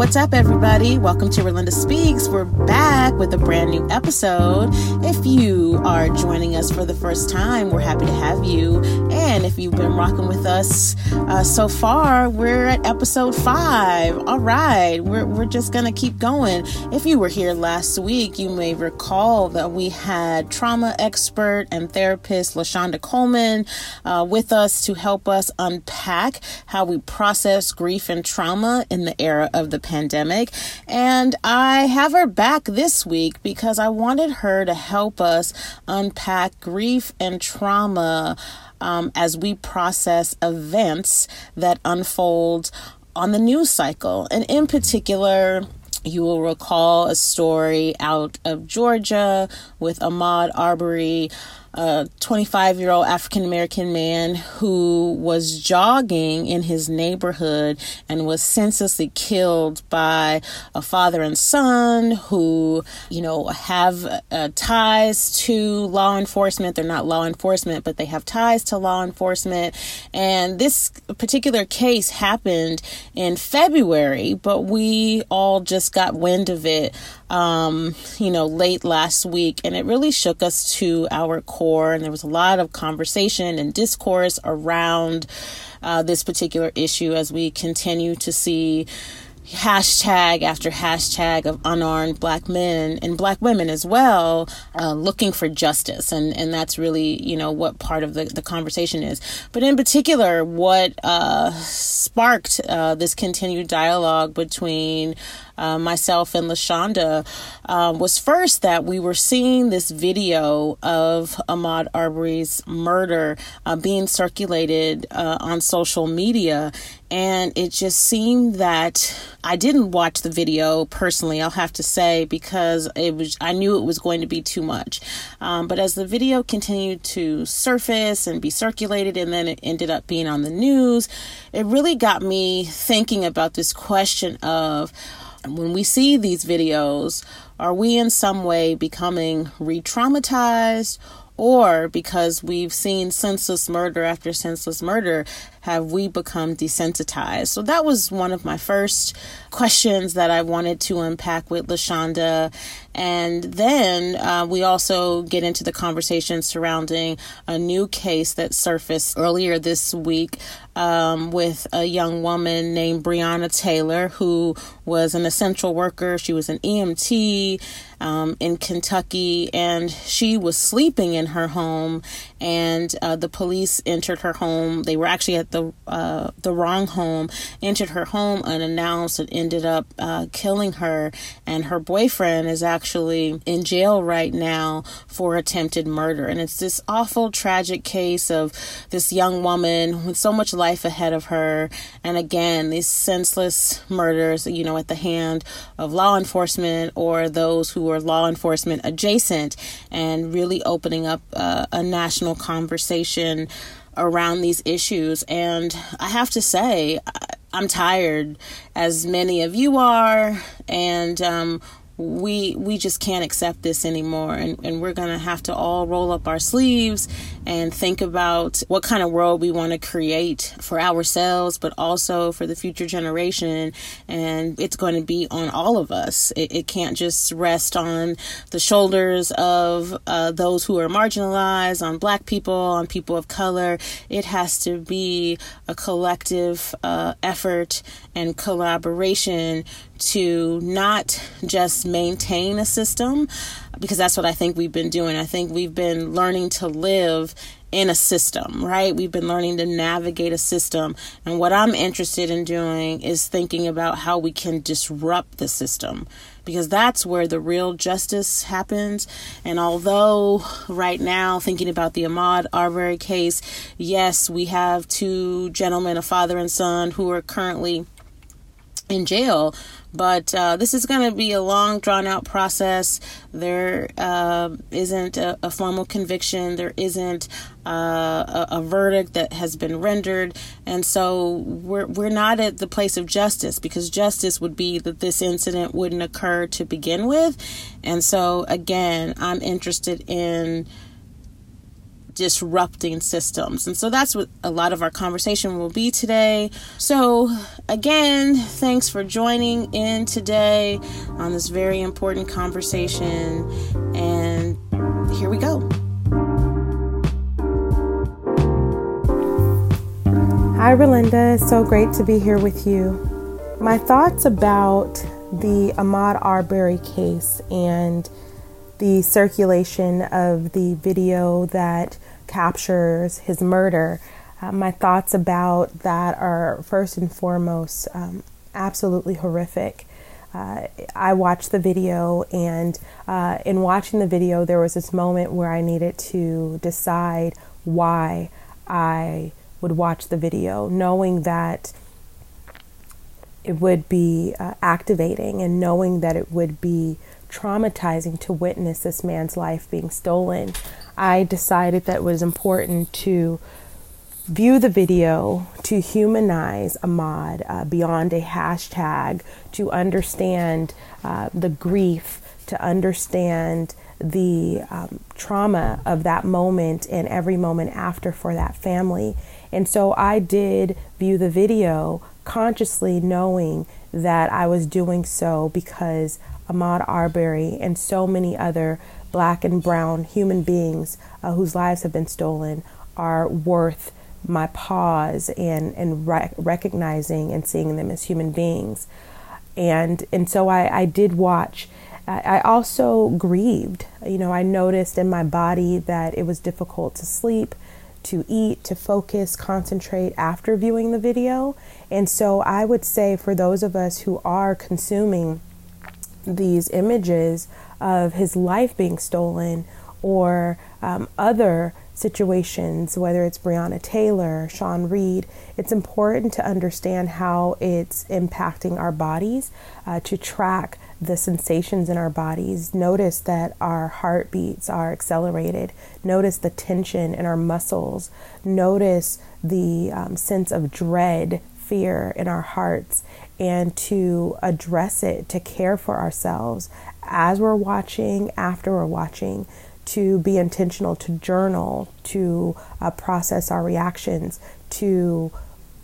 what's up, everybody? Welcome to Relinda Speaks. We're back with a brand new episode. If you are joining us for the first time, we're happy to have you. And if you've been rocking with us uh, so far, we're at episode five. All right, we're, we're just going to keep going. If you were here last week, you may recall that we had trauma expert and therapist LaShonda Coleman uh, with us to help us unpack how we process grief and trauma in the era of the pandemic. And I have her back this week because I wanted her to help us unpack grief and trauma um, as we process events that unfold on the news cycle. And in particular, you will recall a story out of Georgia with Ahmaud Arbery a 25 year old African American man who was jogging in his neighborhood and was senselessly killed by a father and son who, you know, have uh, ties to law enforcement. They're not law enforcement, but they have ties to law enforcement. And this particular case happened in February, but we all just got wind of it um, you know, late last week, and it really shook us to our core. And there was a lot of conversation and discourse around uh, this particular issue as we continue to see hashtag after hashtag of unarmed black men and black women as well uh, looking for justice and and that's really you know what part of the, the conversation is but in particular what uh, sparked uh, this continued dialogue between uh, myself and LaShonda um, was first that we were seeing this video of Ahmaud Arbery's murder uh, being circulated uh, on social media. And it just seemed that I didn't watch the video personally, I'll have to say, because it was I knew it was going to be too much. Um, but as the video continued to surface and be circulated, and then it ended up being on the news, it really got me thinking about this question of when we see these videos, are we in some way becoming re traumatized? Or because we've seen senseless murder after senseless murder, have we become desensitized? So that was one of my first questions that I wanted to unpack with LaShonda. And then uh, we also get into the conversation surrounding a new case that surfaced earlier this week um, with a young woman named Breonna Taylor, who was an essential worker. She was an EMT um, in Kentucky, and she was sleeping in her home. And uh, the police entered her home. They were actually at the uh, the wrong home, entered her home unannounced, and ended up uh, killing her. And her boyfriend is actually in jail right now for attempted murder. And it's this awful, tragic case of this young woman with so much life ahead of her, and again, these senseless murders, you know, at the hand of law enforcement or those who are law enforcement adjacent, and really opening up uh, a national conversation around these issues. And I have to say, I'm tired, as many of you are, and um, we we just can't accept this anymore. And, and we're gonna have to all roll up our sleeves and think about what kind of world we want to create for ourselves but also for the future generation. And it's going to be on all of us. It, it can't just rest on the shoulders of uh, those who are marginalized on black people on people of color. It has to be a collective uh, effort and collaboration to not just maintain a system, because that's what I think we've been doing. I think we've been learning to live in a system, right? We've been learning to navigate a system. And what I'm interested in doing is thinking about how we can disrupt the system because that's where the real justice happens. And although right now, thinking about the Ahmaud Arbery case, yes, we have two gentlemen, a father and son, who are currently in jail. But uh, this is going to be a long, drawn out process. There uh, not a, a, formal conviction, there isn't uh, a, a, verdict that has been rendered. And so we're, we're not at the place of justice because justice would be that this incident wouldn't occur to begin with. And so, again, I'm interested in disrupting systems. And so that's what a lot of our conversation will be today. So, again, thanks for joining in today on this very important conversation. And here we go. Hi, Relinda. So great to be here with you. My thoughts about the Ahmaud Arbery case and the circulation of the video that captures his murder. Uh, my thoughts about that are first and foremost um, absolutely horrific. Uh, I watched the video, and uh, in watching the video, there was this moment where I needed to decide why I would watch the video, knowing that it would be uh, activating and knowing that it would be traumatizing to witness this man's life being stolen, I decided that it was important to view the video to humanize Ahmaud uh, beyond a hashtag, to understand uh, the grief, to understand the um, trauma of that moment and every moment after for that family. And so I did view the video consciously knowing that I was doing so because Ahmaud Arbery and so many other black and brown human beings uh, whose lives have been stolen are worth my pause and, and re- recognizing and seeing them as human beings. And, and so I, I did watch. I also grieved. You know, I noticed in my body that it was difficult to sleep to eat, to focus, concentrate after viewing the video. And so I would say for those of us who are consuming these images of his life being stolen or um, other situations, whether it's Breonna Taylor, Sean Reed, it's important to understand how it's impacting our bodies, uh, to track the sensations in our bodies. Notice that our heartbeats are accelerated. Notice the tension in our muscles. Notice the um, sense of dread, fear in our hearts, and to address it, to care for ourselves as we're watching, after we're watching. To be intentional, to journal, to uh, process our reactions, to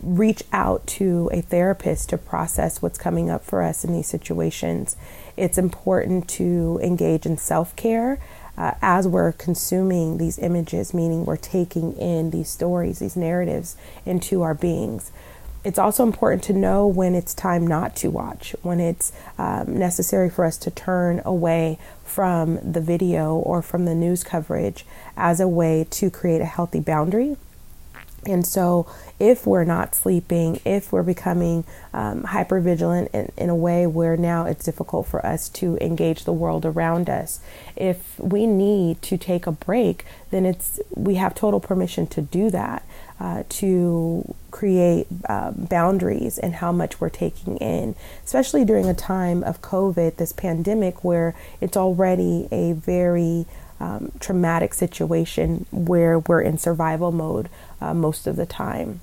reach out to a therapist to process what's coming up for us in these situations. It's important to engage in self care uh, as we're consuming these images, meaning we're taking in these stories, these narratives into our beings. It's also important to know when it's time not to watch, when it's um, necessary for us to turn away from the video or from the news coverage as a way to create a healthy boundary. And so, if we're not sleeping, if we're becoming um, hyper vigilant in, in, a way where now it's difficult for us to engage the world around us, if we need to take a break, then it's we have total permission to do that, uh, to create uh, boundaries and how much we're taking in, especially during a time of COVID, this pandemic, where it's already a very um, traumatic situation where we're in survival mode uh, most of the time.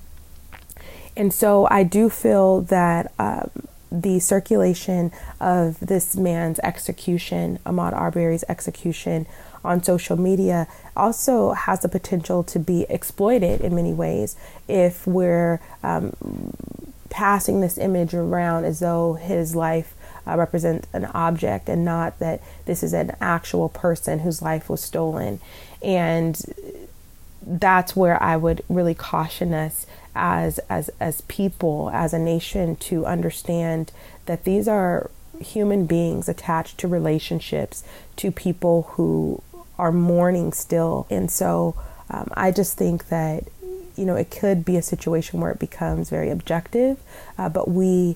And so I do feel that um, the circulation of this man's execution, Ahmaud Arbery's execution, on social media also has the potential to be exploited in many ways if we're um, passing this image around as though his life uh, represents an object and not that this is an actual person whose life was stolen. And that's where I would really caution us as as as people, as a nation, to understand that these are human beings attached to relationships, to people who are mourning still, and so um, I just think that you know it could be a situation where it becomes very objective, uh, but we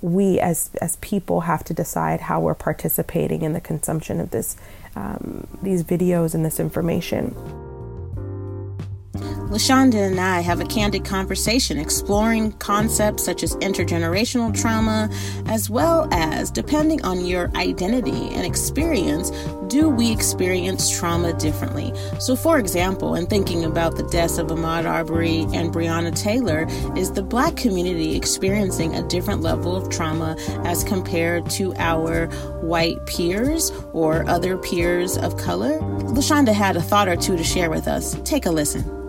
we as as people have to decide how we're participating in the consumption of this um, these videos and this information. LaShonda and I have a candid conversation exploring concepts such as intergenerational trauma, as well as, depending on your identity and experience, do we experience trauma differently? So, for example, in thinking about the deaths of Ahmaud Arbery and Breonna Taylor, is the black community experiencing a different level of trauma as compared to our white peers or other peers of color? LaShonda had a thought or two to share with us. Take a listen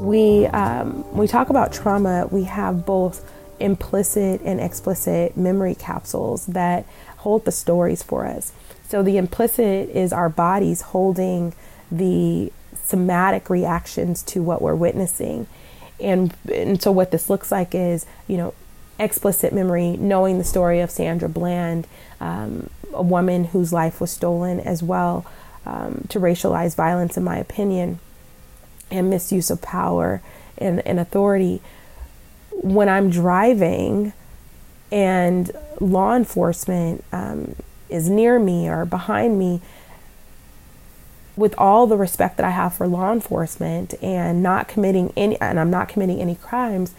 we um, we talk about trauma, we have both implicit and explicit memory capsules that hold the stories for us. So the implicit is our bodies holding the somatic reactions to what we're witnessing. And, and so what this looks like is, you know, explicit memory, knowing the story of Sandra Bland, um, a woman whose life was stolen as well, um, to racialized violence, in my opinion and misuse of power and, and authority. When I'm driving and law enforcement um, is near me or behind me, with all the respect that I have for law enforcement and not committing any, and I'm not committing any crimes,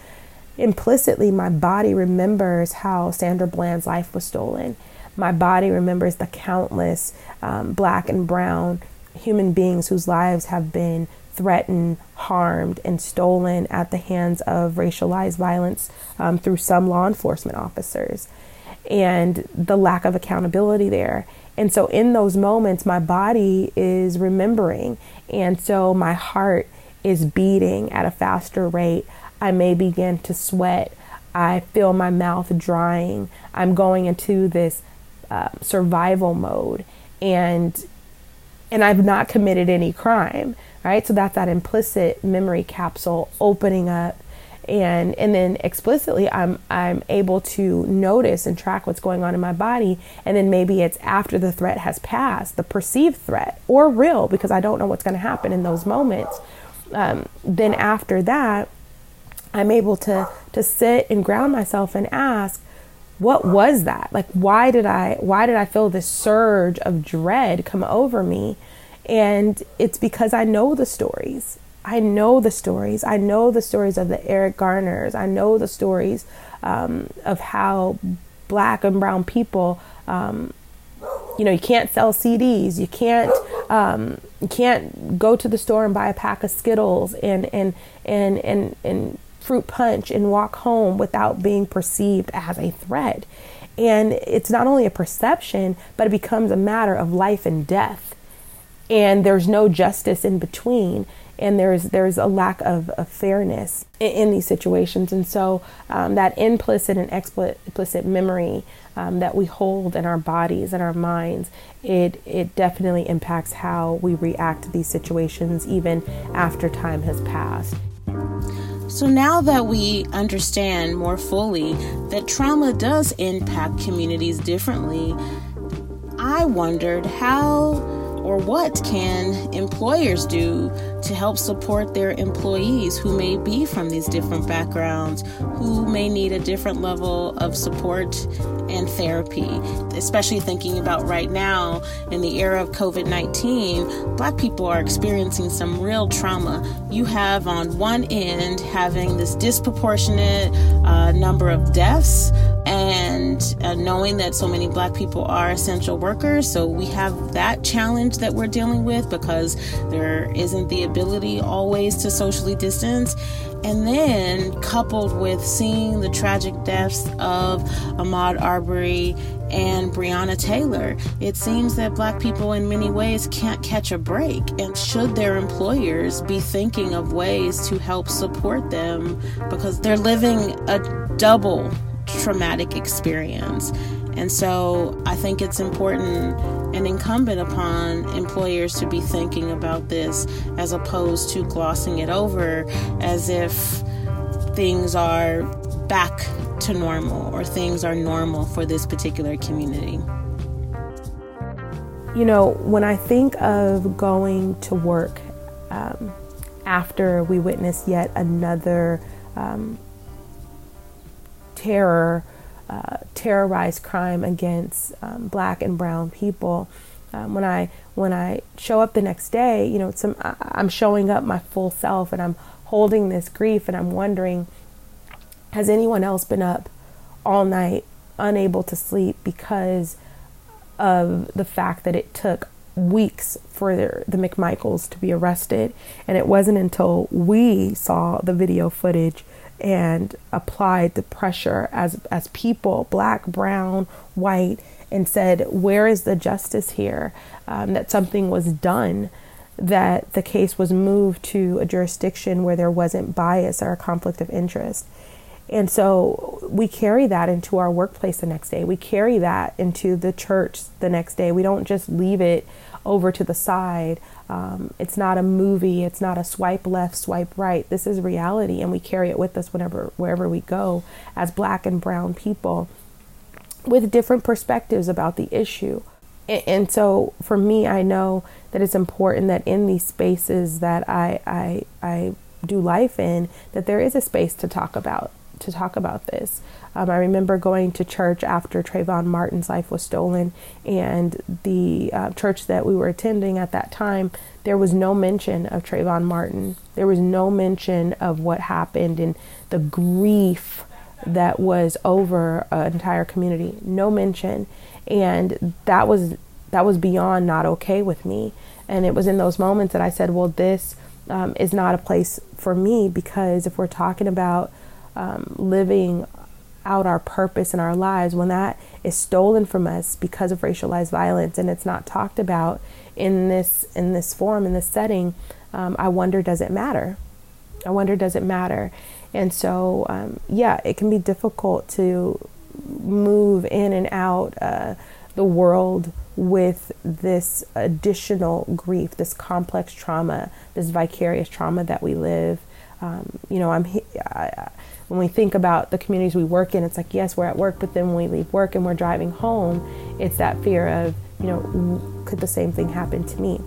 implicitly my body remembers how Sandra Bland's life was stolen. My body remembers the countless um, black and brown human beings whose lives have been threatened, harmed, and stolen at the hands of racialized violence um, through some law enforcement officers, and the lack of accountability there. And so, in those moments, my body is remembering, and so my heart is beating at a faster rate. I may begin to sweat. I feel my mouth drying. I'm going into this uh, survival mode, and and I've not committed any crime, right? So that's that implicit memory capsule opening up and and then explicitly I'm I'm able to notice and track what's going on in my body and then maybe it's after the threat has passed, the perceived threat or real because I don't know what's going to happen in those moments. Um, then after that, I'm able to to sit and ground myself and ask, what was that like why did i why did i feel this surge of dread come over me and it's because i know the stories i know the stories i know the stories of the eric garners i know the stories um, of how black and brown people um, you know you can't sell cds you can't um, you can't go to the store and buy a pack of skittles and and and and, and fruit punch and walk home without being perceived as a threat. And it's not only a perception, but it becomes a matter of life and death. And there's no justice in between. And there's there's a lack of, of fairness in, in, these situations. And so um, that implicit and explicit memory um, that we hold in our bodies and our minds, it it definitely impacts how we react to these situations even after time has passed. So now that we understand more fully that trauma does impact communities differently, I wondered how or what can employers do to help support their employees who may be from these different backgrounds, who may need a different level of support and therapy? Especially thinking about right now in the era of COVID 19, Black people are experiencing some real trauma. You have on one end having this disproportionate uh, number of deaths and uh, knowing that so many black people are essential workers so we have that challenge that we're dealing with because there isn't the ability always to socially distance and then coupled with seeing the tragic deaths of Ahmaud Arbery and Breonna Taylor, it seems that black people in many ways can't catch a break. And should their employers be thinking of ways to help support them because they're living a double traumatic experience. And so I think it's important and incumbent upon employers to be thinking about this as opposed to glossing it over as if things are back to normal or things are normal for this particular community. You know, when I think of going to work um, after we witness yet another um, terror, uh, terrorized crime against um, black and brown people, Um, when I when I show up the next day, you know, some I'm showing up my full self, and I'm holding this grief, and I'm wondering, has anyone else been up all night, unable to sleep because of the fact that it took weeks for the McMichaels to be arrested. And it wasn't until we saw the video footage and applied the pressure as, as people, black, brown, white, and said, Where is the justice here? Um, that something was done, that the case was moved to a jurisdiction where there wasn't bias or a conflict of interest. And so we carry that into our workplace the next day. We carry that into the church the next day. We don't just leave it over to the side. Um, it's not a movie. It's not a swipe left, swipe right. This is reality, and we carry it with us whenever wherever we go as black and brown people with different perspectives about the issue. And, and so, for me, I know that it's important that in these spaces that I I I do life in, that there is a space to talk about to talk about this. Um, I remember going to church after Trayvon Martin's life was stolen, and the uh, church that we were attending at that time, there was no mention of Trayvon Martin. There was no mention of what happened and the grief that was over an entire community. No mention, and that was that was beyond not okay with me. And it was in those moments that I said, "Well, this." Um, is not a place for me because if we're talking about um, living out our purpose in our lives, when that is stolen from us because of racialized violence and it's not talked about in this in this form in this setting, um, I wonder does it matter? I wonder does it matter? And so um, yeah, it can be difficult to move in and out uh, the world with this additional grief, this complex trauma, this vicarious trauma that we live. Um, you know, I'm. I, when we think about the communities we work in, it's like, yes, we're at work, but then when we leave work and we're driving home, it's that fear of, you know, could the same thing happen to me?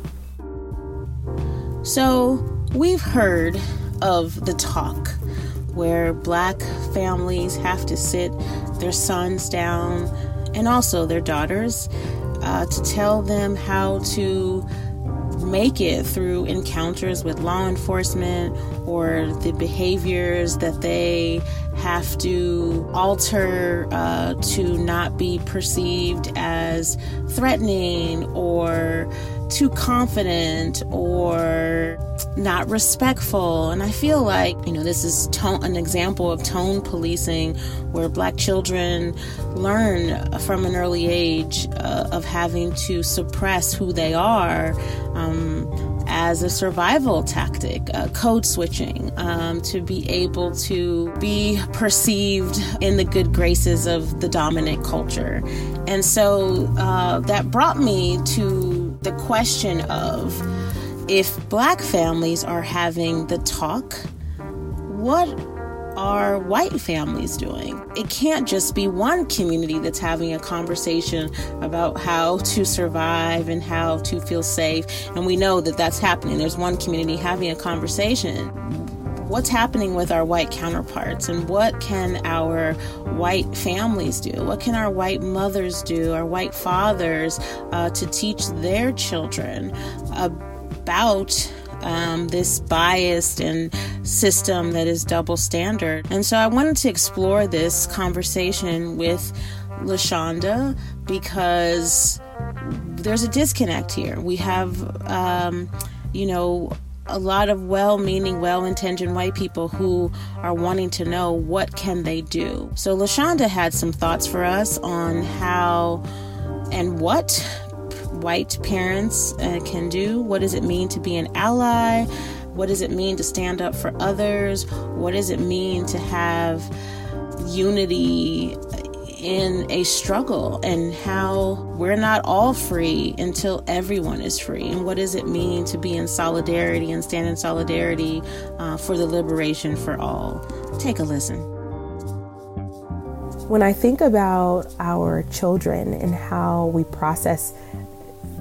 So we've heard of the talk where black families have to sit their sons down and also their daughters uh, to tell them how to make it through encounters with law enforcement or the behaviors that they have to alter uh, to not be perceived as threatening or too confident or not respectful. And I feel like, you know, this is tone, an example of tone policing where black children learn from an early age uh, of having to suppress who they are. Um, as a survival tactic, uh, code switching, um, to be able to be perceived in the good graces of the dominant culture. And so uh, that brought me to the question of if black families are having the talk, what are white families doing? It can't just be one community that's having a conversation about how to survive and how to feel safe. And we know that that's happening. There's one community having a conversation. What's happening with our white counterparts, and what can our white families do? What can our white mothers do, our white fathers, uh, to teach their children about um, this biased and system that is double standard. And so I wanted to explore this conversation with LaShonda because there's a disconnect here. We have, um, you know, a lot of well-meaning, well-intentioned white people who are wanting to know what can they do. So LaShonda had some thoughts for us on how and what white parents uh, can do. What does it mean to be an ally? What does it mean to stand up for others? What does it mean to have unity in a struggle and how we're not all free until everyone is free. And what does it mean to be in solidarity and stand in solidarity uh, for the liberation for all? Take a listen. When I think about our children and how we process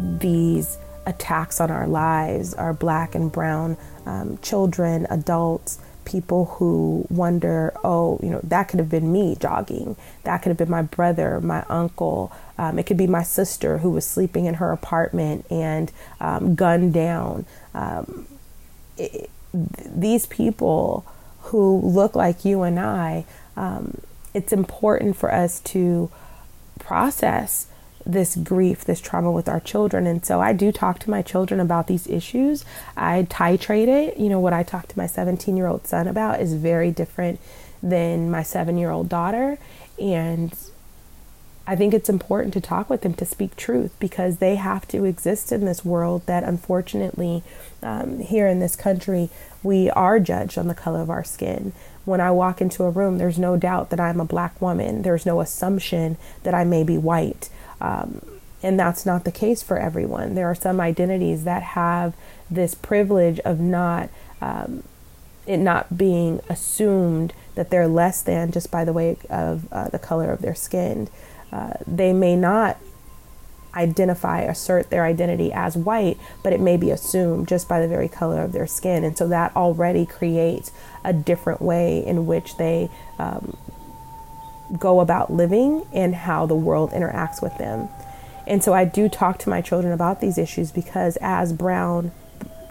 these attacks on our lives, our black and brown um, children, adults, people who wonder, oh, you know, that could have been me jogging. That could have been my brother, my uncle. Um, it could be my sister who was sleeping in her apartment and um, gunned down. Um, it, these people who look like you and I, um, it's important for us to process this grief, this trauma with our children. And so I do talk to my children about these issues. I titrate it. You know, what I talk to my 17 year old son about is very different than my seven year old daughter. And I think it's important to talk with them to speak truth because they have to exist in this world that unfortunately, um, here in this country, we are judged on the color of our skin. When I walk into a room, there's no doubt that I'm a black woman. There's no assumption that I may be white. Um, and that's not the case for everyone. There are some identities that have this privilege of not um, it not being assumed that they're less than just by the way of uh, the color of their skin. Uh, they may not identify, assert their identity as white, but it may be assumed just by the very color of their skin. And so that already creates a different way in which they um, go about living and how the world interacts with them. And so I do talk to my children about these issues because as brown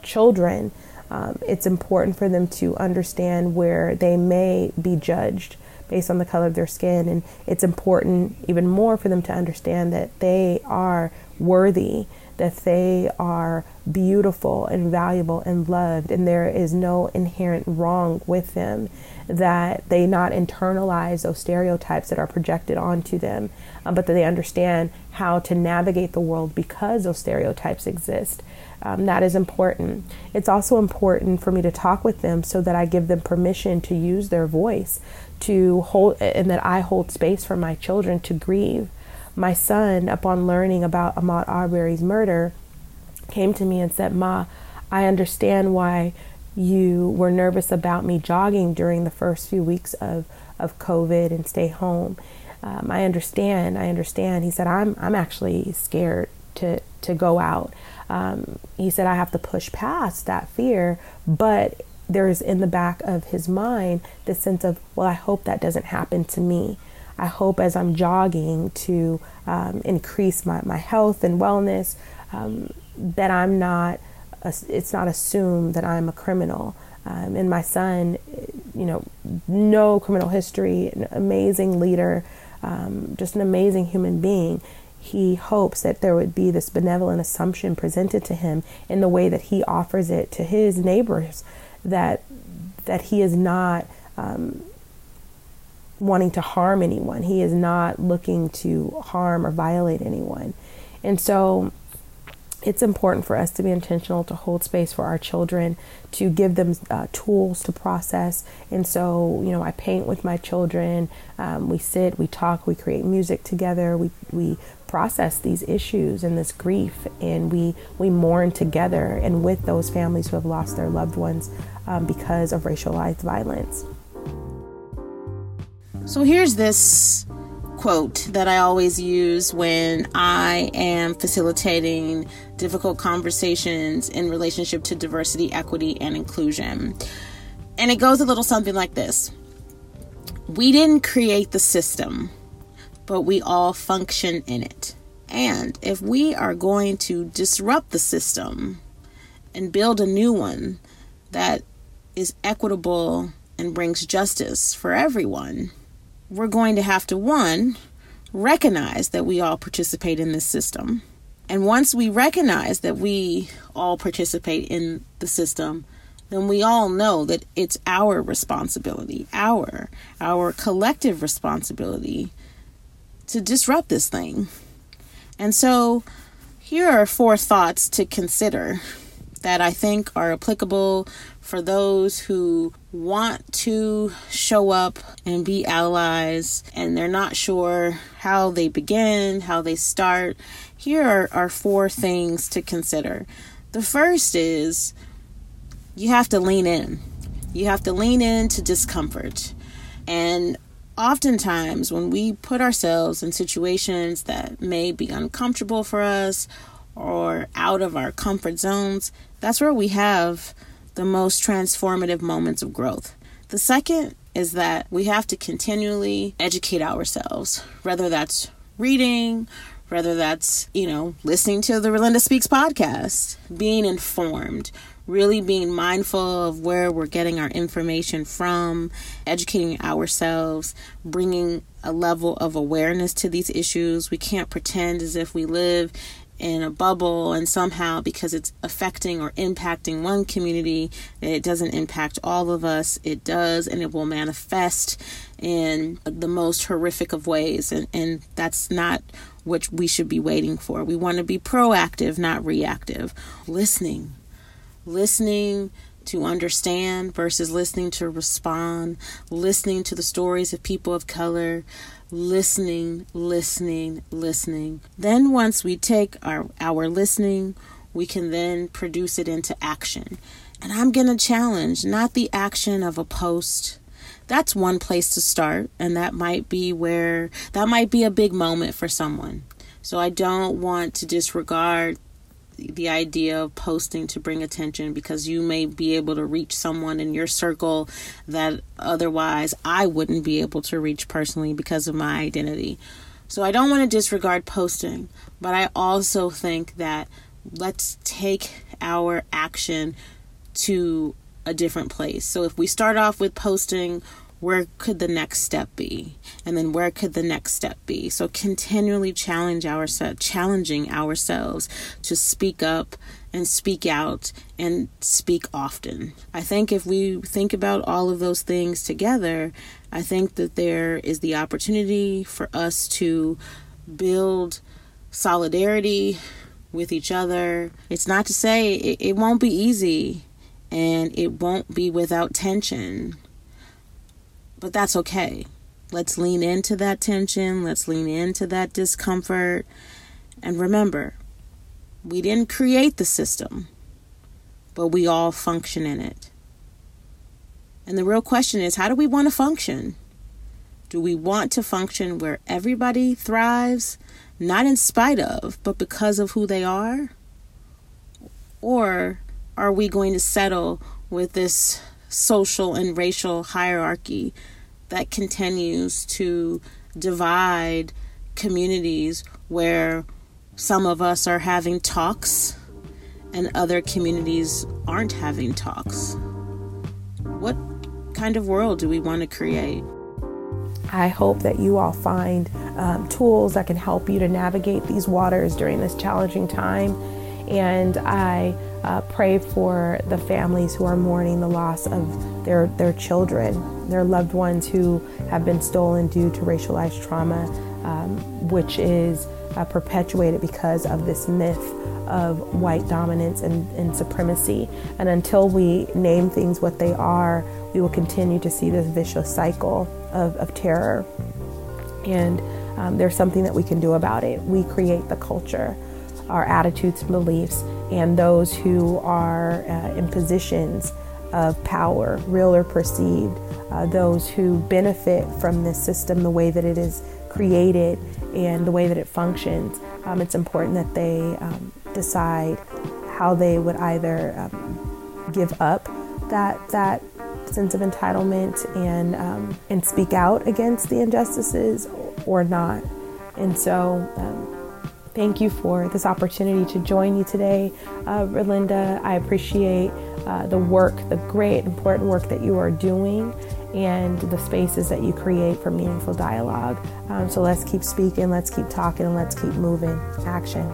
children, um, it's important for them to understand where they may be judged based on the color of their skin. And it's important even more for them to understand that they are worthy, that they are beautiful and valuable and loved, and there is no inherent wrong with them, that they not internalize those stereotypes that are projected onto them, um, but that they understand how to navigate the world because those stereotypes exist. Um, that is important. It's also important for me to talk with them so that I give them permission to use their voice, to hold, and that I hold space for my children to grieve. My son, upon learning about Ahmaud Arbery's murder, came to me and said, Ma, I understand why you were nervous about me jogging during the first few weeks of, of COVID and stay home. Um, I understand. I understand. He said, I'm, I'm actually scared to, to go out. Um, he said, I have to push past that fear, but there's in the back of his mind the sense of, well, I hope that doesn't happen to me. I hope as I'm jogging to um, increase my, my health and wellness, um, that I'm not, it's not assumed that I'm a criminal. Um, and my son, you know, no criminal history, an amazing leader, um, just an amazing human being. He hopes that there would be this benevolent assumption presented to him in the way that he offers it to his neighbors, that that he is not um, wanting to harm anyone. He is not looking to harm or violate anyone, and so it's important for us to be intentional to hold space for our children to give them uh, tools to process. And so you know i paint with my children um, we sit we talk we create music together we, we process these issues and this grief and we we mourn together and with those families who have lost their loved ones um, because of racialized violence. So here's this quote that I always use when I am facilitating difficult conversations in relationship to diversity, equity, and inclusion. And it goes a little something like this We didn't create the system, but we all function in it. And if we are going to disrupt the system and build a new one that is equitable and brings justice for everyone, we're going to have to, one, recognize that we all participate in this system. And once we recognize that we all participate in the system, then we all know that it's our responsibility, our our collective responsibility to disrupt this thing. And so here are four thoughts to consider that I think are applicable for those who want to show up and be allies and they're not sure how they begin, how they start, here are, are four things to consider. The first is you have to lean in. You have to lean into discomfort. And oftentimes, when we put ourselves in situations that may be uncomfortable for us or out of our comfort zones, that's where we have the most transformative moments of growth. The second is that we have to continually educate ourselves, whether that's reading, whether that's, you know, listening to the Relinda Speaks podcast, being informed, really being mindful of where we're getting our information from, educating ourselves, bringing a level of awareness to these issues. We can't pretend as if we live in a bubble and somehow because it's affecting or impacting one community it doesn't impact all of us. It does and it will manifest in the most horrific of ways and, and that's not what we should be waiting for. We want to be proactive not reactive. Listening. Listening to understand versus listening to respond, listening to the stories of people of color, listening, listening, listening. Then once we take our, our listening, we can then produce it into action. And I'm going to challenge not the action of a post. That's one place to start, and that might be where that might be a big moment for someone. So I don't want to disregard the idea of posting to bring attention because you may be able to reach someone in your circle that otherwise I wouldn't be able to reach personally because of my identity. So I don't want to disregard posting, but I also think that let's take our action to a different place. So if we start off with posting where could the next step be? And then where could the next step be? So continually challenge ourselves challenging ourselves to speak up and speak out and speak often. I think if we think about all of those things together i think that there is the opportunity for us to build solidarity with each other. It's not to say it, it won't be easy and it won't be without tension but that's okay. Let's lean into that tension. Let's lean into that discomfort. And remember, we didn't create the system, but we all function in it. And the real question is how do we want to function? Do we want to function where everybody thrives, not in spite of, but because of who they are? Or are we going to settle with this social and racial hierarchy that continues to divide communities where some of us are having talks and other communities aren't having talks. What kind of world do we want to create? I hope that you all find um, tools that can help you to navigate these waters during this challenging time. And I uh, pray for the families who are mourning the loss of their, their children, their loved ones who have been stolen due to racialized trauma, um, which is uh, perpetuated because of this myth of white dominance and, and, supremacy. And until we name things what they are, we will continue to see this vicious cycle of, of terror. And um, there's something that we can do about it. We create the culture, our attitudes and beliefs, and those who are uh, in positions of power, real or perceived, uh, those who benefit from this system, the way that it is created and the way that it functions. Um, it's important that they um, decide how they would either um, give up that that sense of entitlement and um, and speak out against the injustices or not. And so um, Thank you for this opportunity to join you today, uh, Relinda. I appreciate uh, the work, the great, important work that you are doing, and the spaces that you create for meaningful dialogue. Um, so let's keep speaking, let's keep talking, and let's keep moving. Action.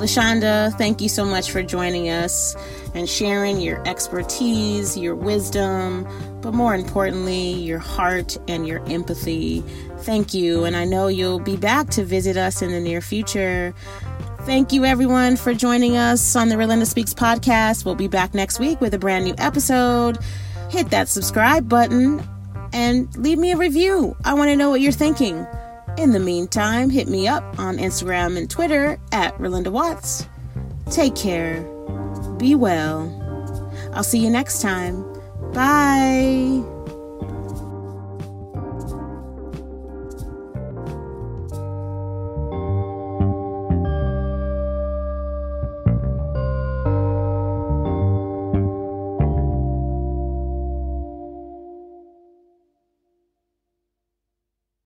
LaShonda, thank you so much for joining us and sharing your expertise, your wisdom, but more importantly, your heart and your empathy Thank you, and I know you'll be back to visit us in the near future. Thank you, everyone, for joining us on the Relinda Speaks podcast. We'll be back next week with a brand new episode. Hit that subscribe button and leave me a review. I want to know what you're thinking. In the meantime, hit me up on Instagram and Twitter at Relinda Watts. Take care. Be well. I'll see you next time. Bye.